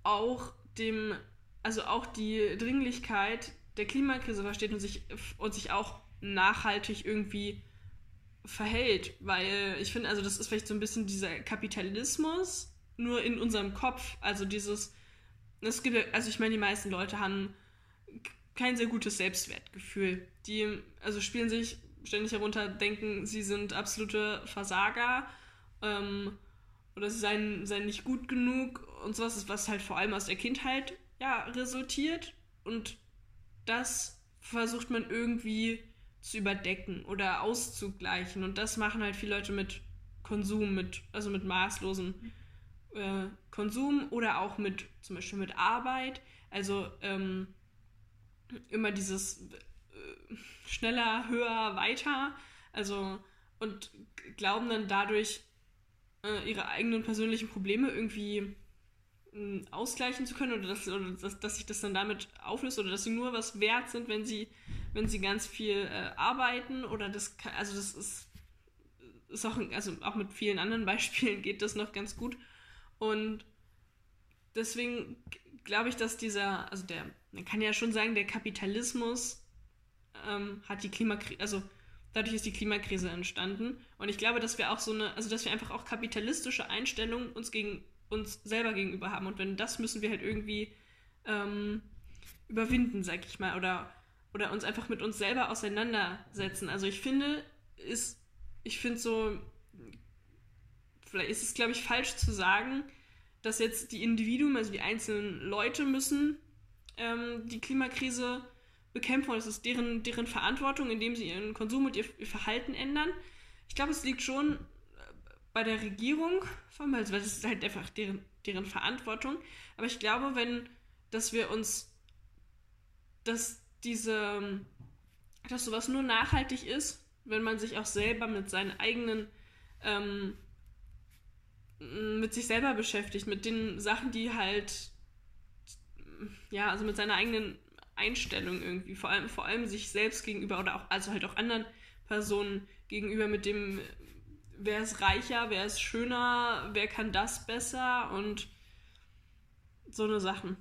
auch dem, also auch die Dringlichkeit der Klimakrise versteht und sich, und sich auch nachhaltig irgendwie verhält. Weil ich finde, also das ist vielleicht so ein bisschen dieser Kapitalismus, nur in unserem Kopf. Also dieses, es gibt, also ich meine, die meisten Leute haben kein sehr gutes Selbstwertgefühl. Die also spielen sich ständig herunter, denken, sie sind absolute Versager ähm, oder sie seien, seien nicht gut genug und sowas, was halt vor allem aus der Kindheit ja, resultiert. Und das versucht man irgendwie zu überdecken oder auszugleichen. Und das machen halt viele Leute mit Konsum, mit, also mit maßlosem äh, Konsum oder auch mit zum Beispiel mit Arbeit. Also ähm, immer dieses äh, schneller, höher, weiter. Also und glauben dann dadurch äh, ihre eigenen persönlichen Probleme irgendwie äh, ausgleichen zu können oder, dass, oder dass, dass, sich das dann damit auflöst oder dass sie nur was wert sind, wenn sie, wenn sie ganz viel äh, arbeiten oder das also das ist, ist auch, also auch mit vielen anderen Beispielen geht das noch ganz gut. Und deswegen glaube ich, dass dieser, also der man kann ja schon sagen, der Kapitalismus ähm, hat die Klimakrise, also dadurch ist die Klimakrise entstanden. Und ich glaube, dass wir auch so eine, also dass wir einfach auch kapitalistische Einstellungen uns gegen uns selber gegenüber haben. Und wenn das müssen wir halt irgendwie ähm, überwinden, sag ich mal, oder, oder uns einfach mit uns selber auseinandersetzen. Also ich finde, ist, ich finde so, vielleicht ist es, glaube ich, falsch zu sagen, dass jetzt die Individuen, also die einzelnen Leute müssen ähm, die Klimakrise bekämpfen und es ist deren, deren Verantwortung, indem sie ihren Konsum und ihr, ihr Verhalten ändern. Ich glaube, es liegt schon äh, bei der Regierung, weil es ist halt einfach deren, deren Verantwortung. Aber ich glaube, wenn, dass wir uns, dass diese, dass sowas nur nachhaltig ist, wenn man sich auch selber mit seinen eigenen, ähm, mit sich selber beschäftigt, mit den Sachen, die halt ja, also mit seiner eigenen Einstellung irgendwie, vor allem, vor allem sich selbst gegenüber oder auch, also halt auch anderen Personen gegenüber mit dem, wer ist reicher, wer ist schöner, wer kann das besser und so eine Sachen.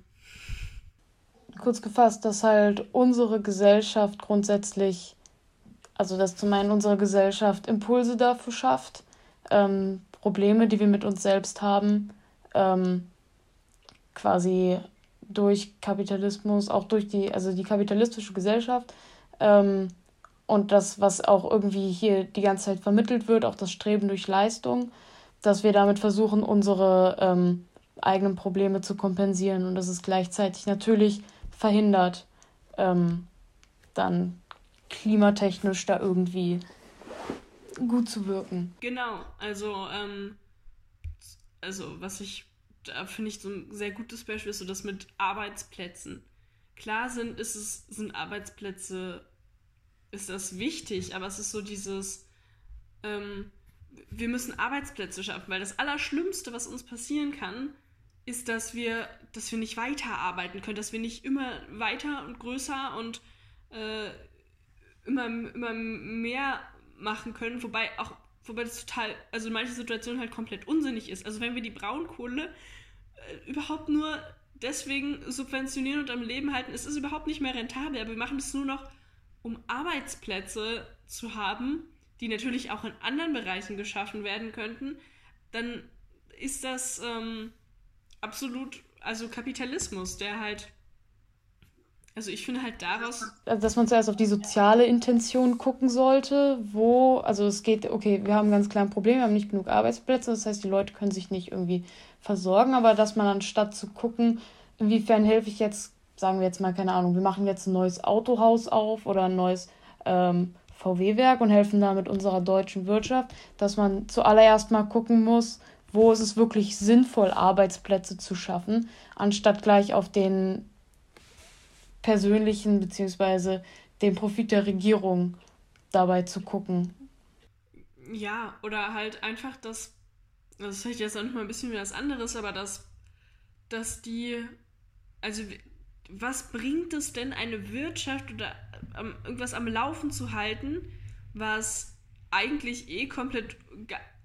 Kurz gefasst, dass halt unsere Gesellschaft grundsätzlich, also dass zum einen unsere Gesellschaft Impulse dafür schafft, ähm, Probleme, die wir mit uns selbst haben, ähm, quasi durch Kapitalismus, auch durch die, also die kapitalistische Gesellschaft ähm, und das, was auch irgendwie hier die ganze Zeit vermittelt wird, auch das Streben durch Leistung, dass wir damit versuchen, unsere ähm, eigenen Probleme zu kompensieren und das ist gleichzeitig natürlich verhindert, ähm, dann klimatechnisch da irgendwie gut zu wirken. Genau, also, ähm, also was ich, da finde ich so ein sehr gutes Beispiel ist so das mit Arbeitsplätzen. Klar sind, ist es, sind Arbeitsplätze, ist das wichtig, aber es ist so dieses, ähm, wir müssen Arbeitsplätze schaffen, weil das Allerschlimmste, was uns passieren kann, ist, dass wir, dass wir nicht weiterarbeiten können, dass wir nicht immer weiter und größer und äh, immer, immer mehr machen können, wobei auch, wobei das total, also in manchen Situationen halt komplett unsinnig ist. Also wenn wir die Braunkohle überhaupt nur deswegen subventionieren und am Leben halten, es ist überhaupt nicht mehr rentabel, aber wir machen es nur noch, um Arbeitsplätze zu haben, die natürlich auch in anderen Bereichen geschaffen werden könnten, dann ist das ähm, absolut, also Kapitalismus, der halt also ich finde halt daraus. Also dass man zuerst auf die soziale Intention gucken sollte, wo, also es geht, okay, wir haben ganz klar ein Problem, wir haben nicht genug Arbeitsplätze, das heißt, die Leute können sich nicht irgendwie versorgen, aber dass man anstatt zu gucken, inwiefern helfe ich jetzt, sagen wir jetzt mal, keine Ahnung, wir machen jetzt ein neues Autohaus auf oder ein neues ähm, VW-Werk und helfen damit unserer deutschen Wirtschaft, dass man zuallererst mal gucken muss, wo ist es wirklich sinnvoll, Arbeitsplätze zu schaffen, anstatt gleich auf den persönlichen bzw. den Profit der Regierung dabei zu gucken. Ja, oder halt einfach das, das ist vielleicht jetzt auch noch mal ein bisschen wie was anderes, aber dass, dass die, also was bringt es denn, eine Wirtschaft oder um, irgendwas am Laufen zu halten, was eigentlich eh komplett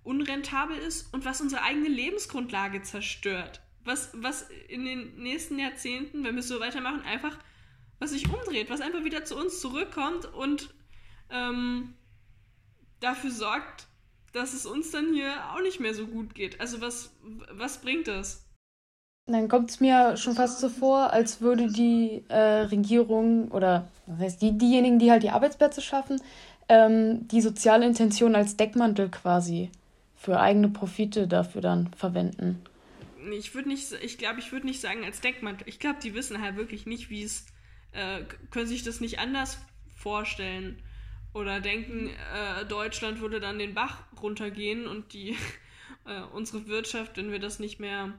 unrentabel ist und was unsere eigene Lebensgrundlage zerstört? Was, was in den nächsten Jahrzehnten, wenn wir so weitermachen, einfach was sich umdreht, was einfach wieder zu uns zurückkommt und ähm, dafür sorgt, dass es uns dann hier auch nicht mehr so gut geht. Also was, was bringt das? Dann kommt es mir schon fast so vor, als würde die äh, Regierung oder das heißt die, diejenigen, die halt die Arbeitsplätze schaffen, ähm, die soziale Intention als Deckmantel quasi für eigene Profite dafür dann verwenden. Ich würde nicht, ich glaube, ich würde nicht sagen als Deckmantel. Ich glaube, die wissen halt wirklich nicht, wie es äh, können sich das nicht anders vorstellen oder denken, äh, Deutschland würde dann den Bach runtergehen und die äh, unsere Wirtschaft, wenn wir das nicht mehr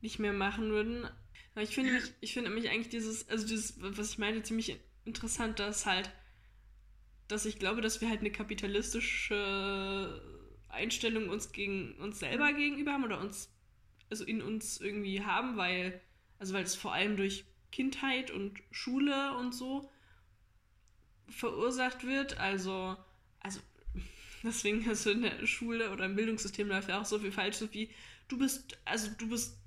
nicht mehr machen würden. Aber ich finde mich, ich finde mich eigentlich dieses, also dieses, was ich meine, ziemlich interessant, dass halt, dass ich glaube, dass wir halt eine kapitalistische Einstellung uns gegen uns selber gegenüber haben oder uns, also in uns irgendwie haben, weil, also weil es vor allem durch Kindheit und Schule und so verursacht wird. Also, also deswegen hast du in der Schule oder im Bildungssystem läuft ja auch so viel falsch, so wie du bist, also du bist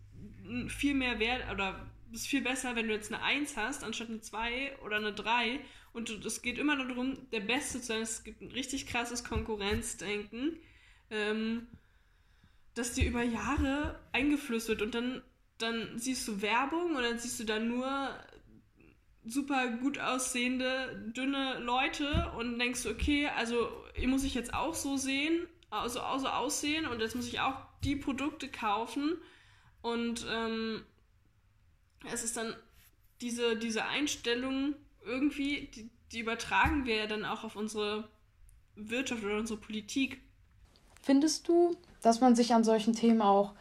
viel mehr wert oder bist viel besser, wenn du jetzt eine 1 hast, anstatt eine 2 oder eine 3. Und es geht immer darum, der Beste zu sein. Es gibt ein richtig krasses Konkurrenzdenken, ähm, das dir über Jahre eingeflößt wird. Und dann dann siehst du Werbung und dann siehst du da nur super gut aussehende, dünne Leute und denkst, okay, also muss ich jetzt auch so sehen, also, also aussehen und jetzt muss ich auch die Produkte kaufen und ähm, es ist dann diese, diese Einstellung irgendwie, die, die übertragen wir ja dann auch auf unsere Wirtschaft oder unsere Politik. Findest du, dass man sich an solchen Themen auch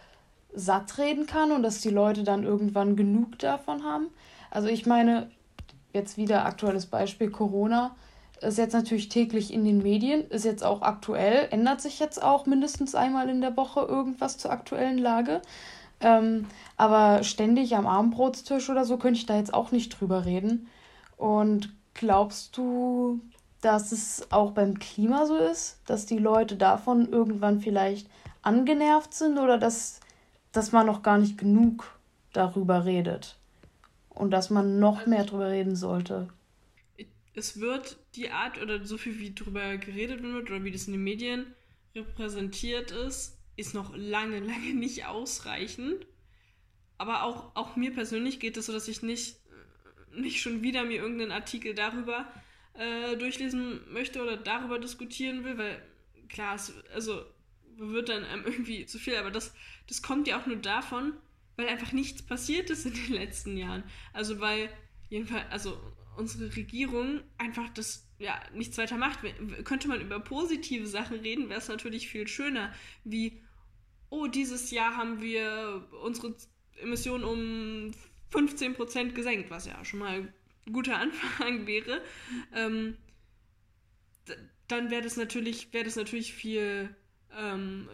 satt reden kann und dass die Leute dann irgendwann genug davon haben. Also ich meine, jetzt wieder aktuelles Beispiel Corona ist jetzt natürlich täglich in den Medien, ist jetzt auch aktuell, ändert sich jetzt auch mindestens einmal in der Woche irgendwas zur aktuellen Lage. Ähm, aber ständig am Abendbrotstisch oder so könnte ich da jetzt auch nicht drüber reden. Und glaubst du, dass es auch beim Klima so ist, dass die Leute davon irgendwann vielleicht angenervt sind oder dass dass man noch gar nicht genug darüber redet und dass man noch mehr darüber reden sollte. Es wird die Art oder so viel wie darüber geredet wird oder wie das in den Medien repräsentiert ist, ist noch lange, lange nicht ausreichend. Aber auch, auch mir persönlich geht es so, dass ich nicht, nicht schon wieder mir irgendeinen Artikel darüber äh, durchlesen möchte oder darüber diskutieren will, weil klar, es, also wird dann einem irgendwie zu viel. Aber das, das kommt ja auch nur davon, weil einfach nichts passiert ist in den letzten Jahren. Also weil jedenfalls, also unsere Regierung einfach das ja, nichts weiter macht. Könnte man über positive Sachen reden, wäre es natürlich viel schöner, wie, oh, dieses Jahr haben wir unsere Emissionen um 15% gesenkt, was ja schon mal ein guter Anfang wäre. Ähm, dann wäre das natürlich, wäre das natürlich viel ähm,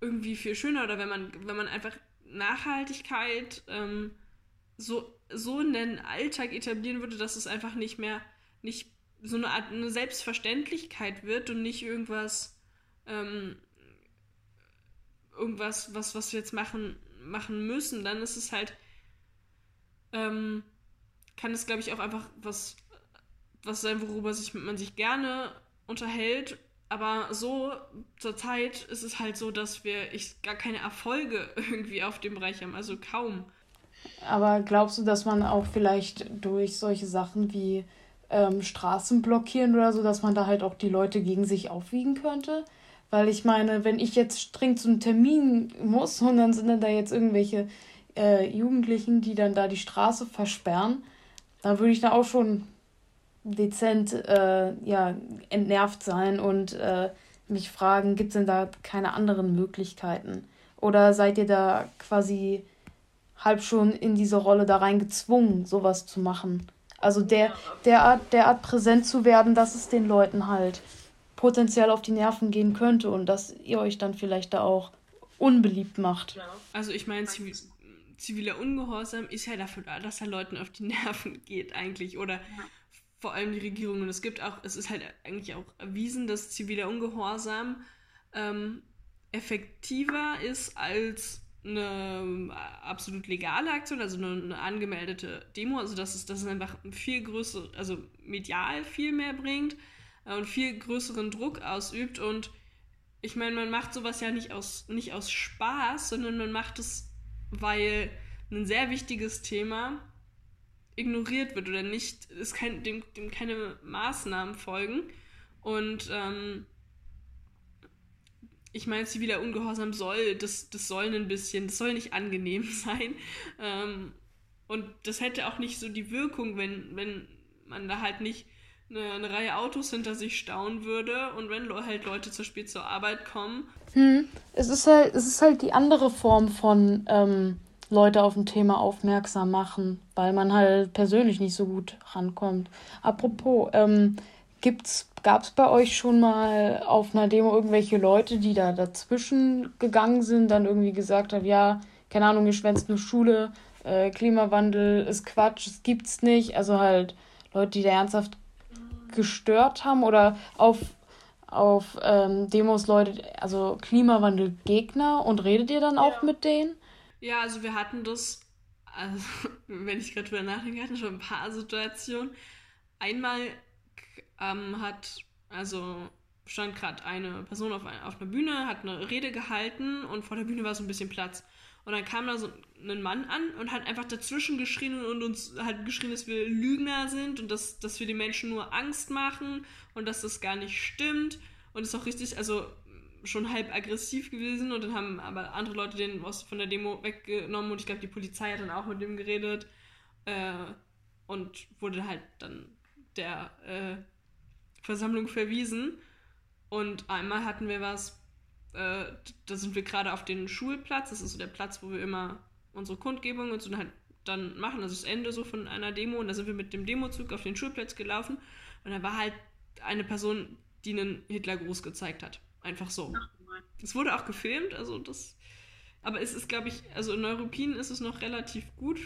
irgendwie viel schöner oder wenn man, wenn man einfach Nachhaltigkeit ähm, so, so in den Alltag etablieren würde, dass es einfach nicht mehr nicht so eine Art eine Selbstverständlichkeit wird und nicht irgendwas ähm, irgendwas, was, was wir jetzt machen, machen müssen, dann ist es halt, ähm, kann es, glaube ich, auch einfach was, was sein, worüber sich, man sich gerne unterhält. Aber so zur Zeit ist es halt so, dass wir ich, gar keine Erfolge irgendwie auf dem Bereich haben, also kaum. Aber glaubst du, dass man auch vielleicht durch solche Sachen wie ähm, Straßen blockieren oder so, dass man da halt auch die Leute gegen sich aufwiegen könnte? Weil ich meine, wenn ich jetzt dringend zum Termin muss und dann sind dann da jetzt irgendwelche äh, Jugendlichen, die dann da die Straße versperren, dann würde ich da auch schon dezent äh, ja, entnervt sein und äh, mich fragen, gibt es denn da keine anderen Möglichkeiten? Oder seid ihr da quasi halb schon in diese Rolle da rein gezwungen, sowas zu machen? Also der, derart, derart präsent zu werden, dass es den Leuten halt potenziell auf die Nerven gehen könnte und dass ihr euch dann vielleicht da auch unbeliebt macht. Also ich meine, zivil, ziviler Ungehorsam ist ja dafür da, dass er Leuten auf die Nerven geht eigentlich oder ja. Vor allem die Regierung. Und es gibt auch, es ist halt eigentlich auch erwiesen, dass ziviler Ungehorsam ähm, effektiver ist als eine absolut legale Aktion, also eine, eine, angemeldete Demo, also dass es, dass es einfach viel größer, also medial viel mehr bringt äh, und viel größeren Druck ausübt. Und ich meine, man macht sowas ja nicht aus, nicht aus Spaß, sondern man macht es, weil ein sehr wichtiges Thema ignoriert wird oder nicht, es kein, dem, dem keine Maßnahmen folgen. Und ähm, ich meine, ziviler Ungehorsam soll, das, das soll ein bisschen, das soll nicht angenehm sein. Ähm, und das hätte auch nicht so die Wirkung, wenn, wenn man da halt nicht eine, eine, Reihe Autos hinter sich stauen würde und wenn halt Leute zu spät zur Arbeit kommen. Hm. Es, ist halt, es ist halt die andere Form von ähm, Leute auf ein Thema aufmerksam machen, weil man halt persönlich nicht so gut rankommt. Apropos, ähm, gab es bei euch schon mal auf einer Demo irgendwelche Leute, die da dazwischen gegangen sind, dann irgendwie gesagt haben, ja, keine Ahnung, ihr schwänzt eine Schule, äh, Klimawandel ist Quatsch, es gibt's nicht. Also halt Leute, die da ernsthaft gestört haben oder auf, auf ähm, Demos Leute, also Klimawandelgegner und redet ihr dann ja. auch mit denen? Ja, also wir hatten das, also wenn ich gerade drüber nachdenke, hatten schon ein paar Situationen. Einmal ähm, hat, also stand gerade eine Person auf, auf einer Bühne, hat eine Rede gehalten und vor der Bühne war so ein bisschen Platz. Und dann kam da so ein Mann an und hat einfach dazwischen geschrien und uns halt geschrien, dass wir Lügner sind und dass, dass wir den Menschen nur Angst machen und dass das gar nicht stimmt. Und ist auch richtig, also schon halb aggressiv gewesen und dann haben aber andere Leute den was von der Demo weggenommen und ich glaube, die Polizei hat dann auch mit dem geredet äh, und wurde halt dann der äh, Versammlung verwiesen. Und einmal hatten wir was, äh, da sind wir gerade auf den Schulplatz, das ist so der Platz, wo wir immer unsere Kundgebung und so halt dann machen, also das Ende so von einer Demo und da sind wir mit dem Demozug auf den Schulplatz gelaufen und da war halt eine Person, die einen Hitlergruß gezeigt hat. Einfach so. Es wurde auch gefilmt, also das. Aber es ist, glaube ich, also in Neuruppin ist es noch relativ gut.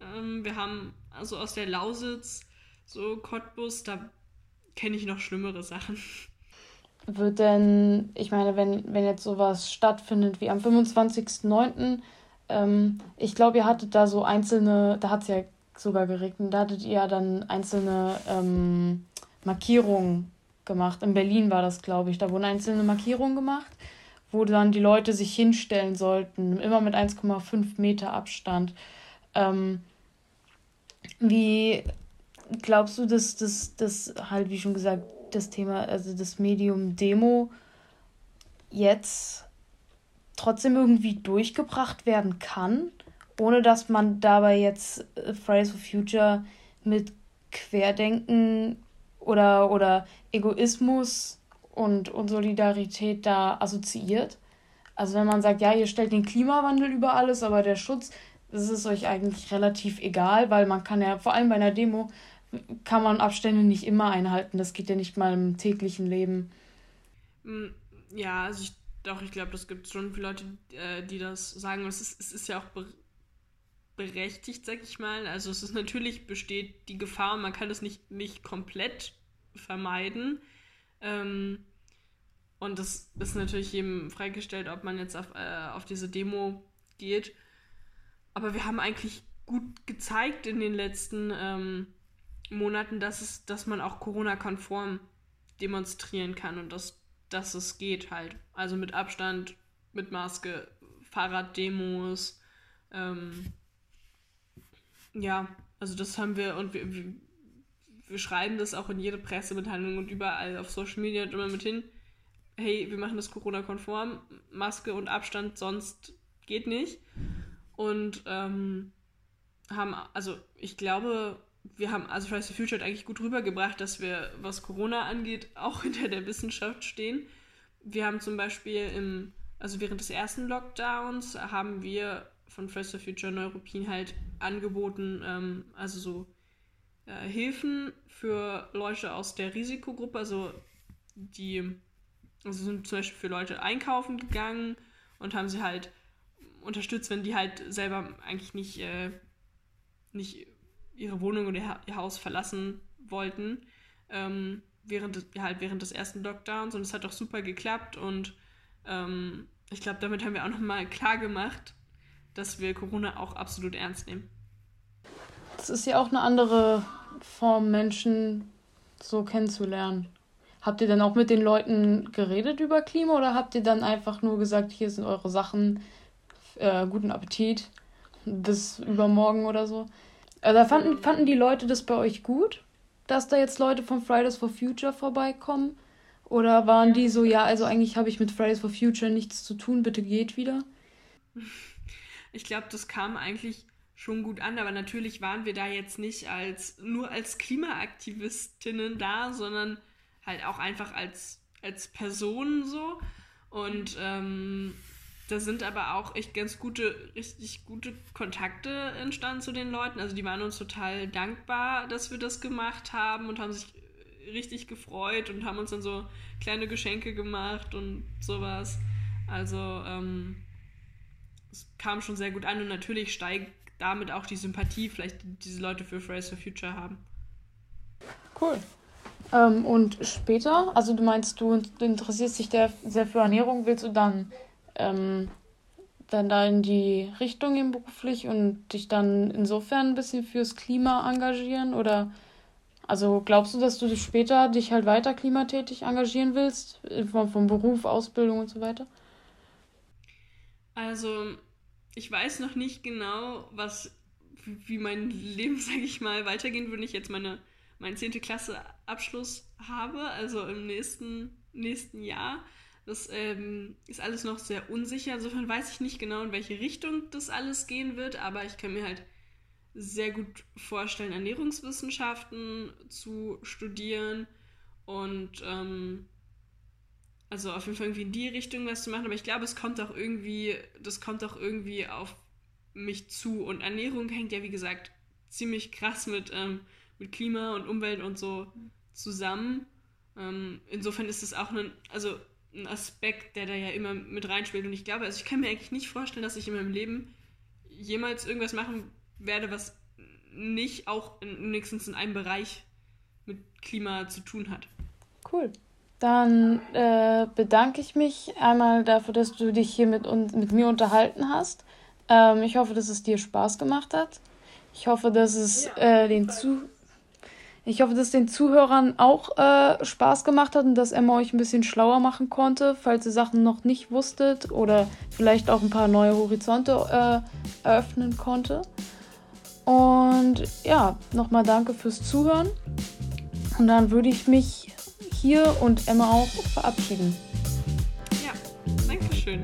Ähm, wir haben also aus der Lausitz, so Cottbus, da kenne ich noch schlimmere Sachen. Wird denn, ich meine, wenn, wenn jetzt sowas stattfindet wie am 25.09., ähm, ich glaube, ihr hattet da so einzelne, da hat es ja sogar geregnet, da hattet ihr ja dann einzelne ähm, Markierungen gemacht. In Berlin war das, glaube ich. Da wurden einzelne Markierungen gemacht, wo dann die Leute sich hinstellen sollten, immer mit 1,5 Meter Abstand. Ähm, wie glaubst du, dass das dass halt, wie schon gesagt, das Thema, also das Medium Demo jetzt trotzdem irgendwie durchgebracht werden kann, ohne dass man dabei jetzt äh, Fridays for Future mit Querdenken oder, oder Egoismus und, und Solidarität da assoziiert. Also wenn man sagt, ja, ihr stellt den Klimawandel über alles, aber der Schutz, das ist euch eigentlich relativ egal, weil man kann ja, vor allem bei einer Demo, kann man Abstände nicht immer einhalten. Das geht ja nicht mal im täglichen Leben. Mm, ja, also ich, doch, ich glaube, das gibt schon viele Leute, äh, die das sagen. Es ist, es ist ja auch berechtigt, sag ich mal. Also es ist natürlich besteht die Gefahr, man kann es nicht, nicht komplett vermeiden. Ähm, und das ist natürlich jedem freigestellt, ob man jetzt auf, äh, auf diese Demo geht. Aber wir haben eigentlich gut gezeigt in den letzten ähm, Monaten, dass, es, dass man auch Corona-konform demonstrieren kann und dass, dass es geht halt. Also mit Abstand, mit Maske, Fahrraddemos. Ähm, ja, also das haben wir und wir, wir, wir schreiben das auch in jede Pressemitteilung und überall auf Social Media und immer mit hin. Hey, wir machen das Corona-konform, Maske und Abstand, sonst geht nicht. Und ähm, haben, also ich glaube, wir haben, also Fridays for Future hat eigentlich gut rübergebracht, dass wir, was Corona angeht, auch hinter der Wissenschaft stehen. Wir haben zum Beispiel im, also während des ersten Lockdowns haben wir von Fridays for Future Neuropin halt angeboten, ähm, also so äh, Hilfen für Leute aus der Risikogruppe, also die also sind zum Beispiel für Leute einkaufen gegangen und haben sie halt unterstützt, wenn die halt selber eigentlich nicht, äh, nicht ihre Wohnung oder ihr Haus verlassen wollten, ähm, während, halt während des ersten Lockdowns. Und es hat auch super geklappt. Und ähm, ich glaube, damit haben wir auch nochmal klar gemacht, dass wir Corona auch absolut ernst nehmen. Es ist ja auch eine andere Form, Menschen so kennenzulernen. Habt ihr dann auch mit den Leuten geredet über Klima oder habt ihr dann einfach nur gesagt, hier sind eure Sachen, äh, guten Appetit, bis übermorgen oder so? Also fanden, fanden die Leute das bei euch gut, dass da jetzt Leute von Fridays for Future vorbeikommen? Oder waren die so, ja, also eigentlich habe ich mit Fridays for Future nichts zu tun, bitte geht wieder? Ich glaube, das kam eigentlich schon gut an, aber natürlich waren wir da jetzt nicht als nur als Klimaaktivistinnen da, sondern halt auch einfach als, als Personen so. Und ähm, da sind aber auch echt ganz gute, richtig gute Kontakte entstanden zu den Leuten. Also die waren uns total dankbar, dass wir das gemacht haben und haben sich richtig gefreut und haben uns dann so kleine Geschenke gemacht und sowas. Also ähm, es kam schon sehr gut an und natürlich steigt damit auch die Sympathie, vielleicht die diese Leute für Fridays for Future haben. Cool. Ähm, und später, also du meinst, du interessierst dich sehr für Ernährung, willst du dann ähm, dann da in die Richtung gehen beruflich und dich dann insofern ein bisschen fürs Klima engagieren? Oder also glaubst du, dass du später dich halt weiter klimatätig engagieren willst? In Form von Beruf, Ausbildung und so weiter? Also, ich weiß noch nicht genau, was, wie mein Leben, sag ich mal, weitergehen würde, ich jetzt meine, meinen 10. Klasse Abschluss habe, also im nächsten, nächsten Jahr. Das ähm, ist alles noch sehr unsicher. Insofern weiß ich nicht genau, in welche Richtung das alles gehen wird, aber ich kann mir halt sehr gut vorstellen, Ernährungswissenschaften zu studieren und ähm, also auf jeden Fall irgendwie in die Richtung was zu machen. Aber ich glaube, es kommt auch irgendwie, das kommt auch irgendwie auf mich zu. Und Ernährung hängt ja, wie gesagt, ziemlich krass mit, ähm, mit Klima und Umwelt und so zusammen. Ähm, insofern ist es auch ein, also ein Aspekt, der da ja immer mit reinspielt. Und ich glaube, also ich kann mir eigentlich nicht vorstellen, dass ich in meinem Leben jemals irgendwas machen werde, was nicht auch in, wenigstens in einem Bereich mit Klima zu tun hat. Cool. Dann äh, bedanke ich mich einmal dafür, dass du dich hier mit, uns, mit mir unterhalten hast. Ähm, ich hoffe, dass es dir Spaß gemacht hat. Ich hoffe, dass es äh, den Zu ich hoffe, dass den Zuhörern auch äh, Spaß gemacht hat und dass Emma euch ein bisschen schlauer machen konnte, falls ihr Sachen noch nicht wusstet oder vielleicht auch ein paar neue Horizonte äh, eröffnen konnte. Und ja, nochmal danke fürs Zuhören. Und dann würde ich mich hier und Emma auch verabschieden. Ja, danke schön.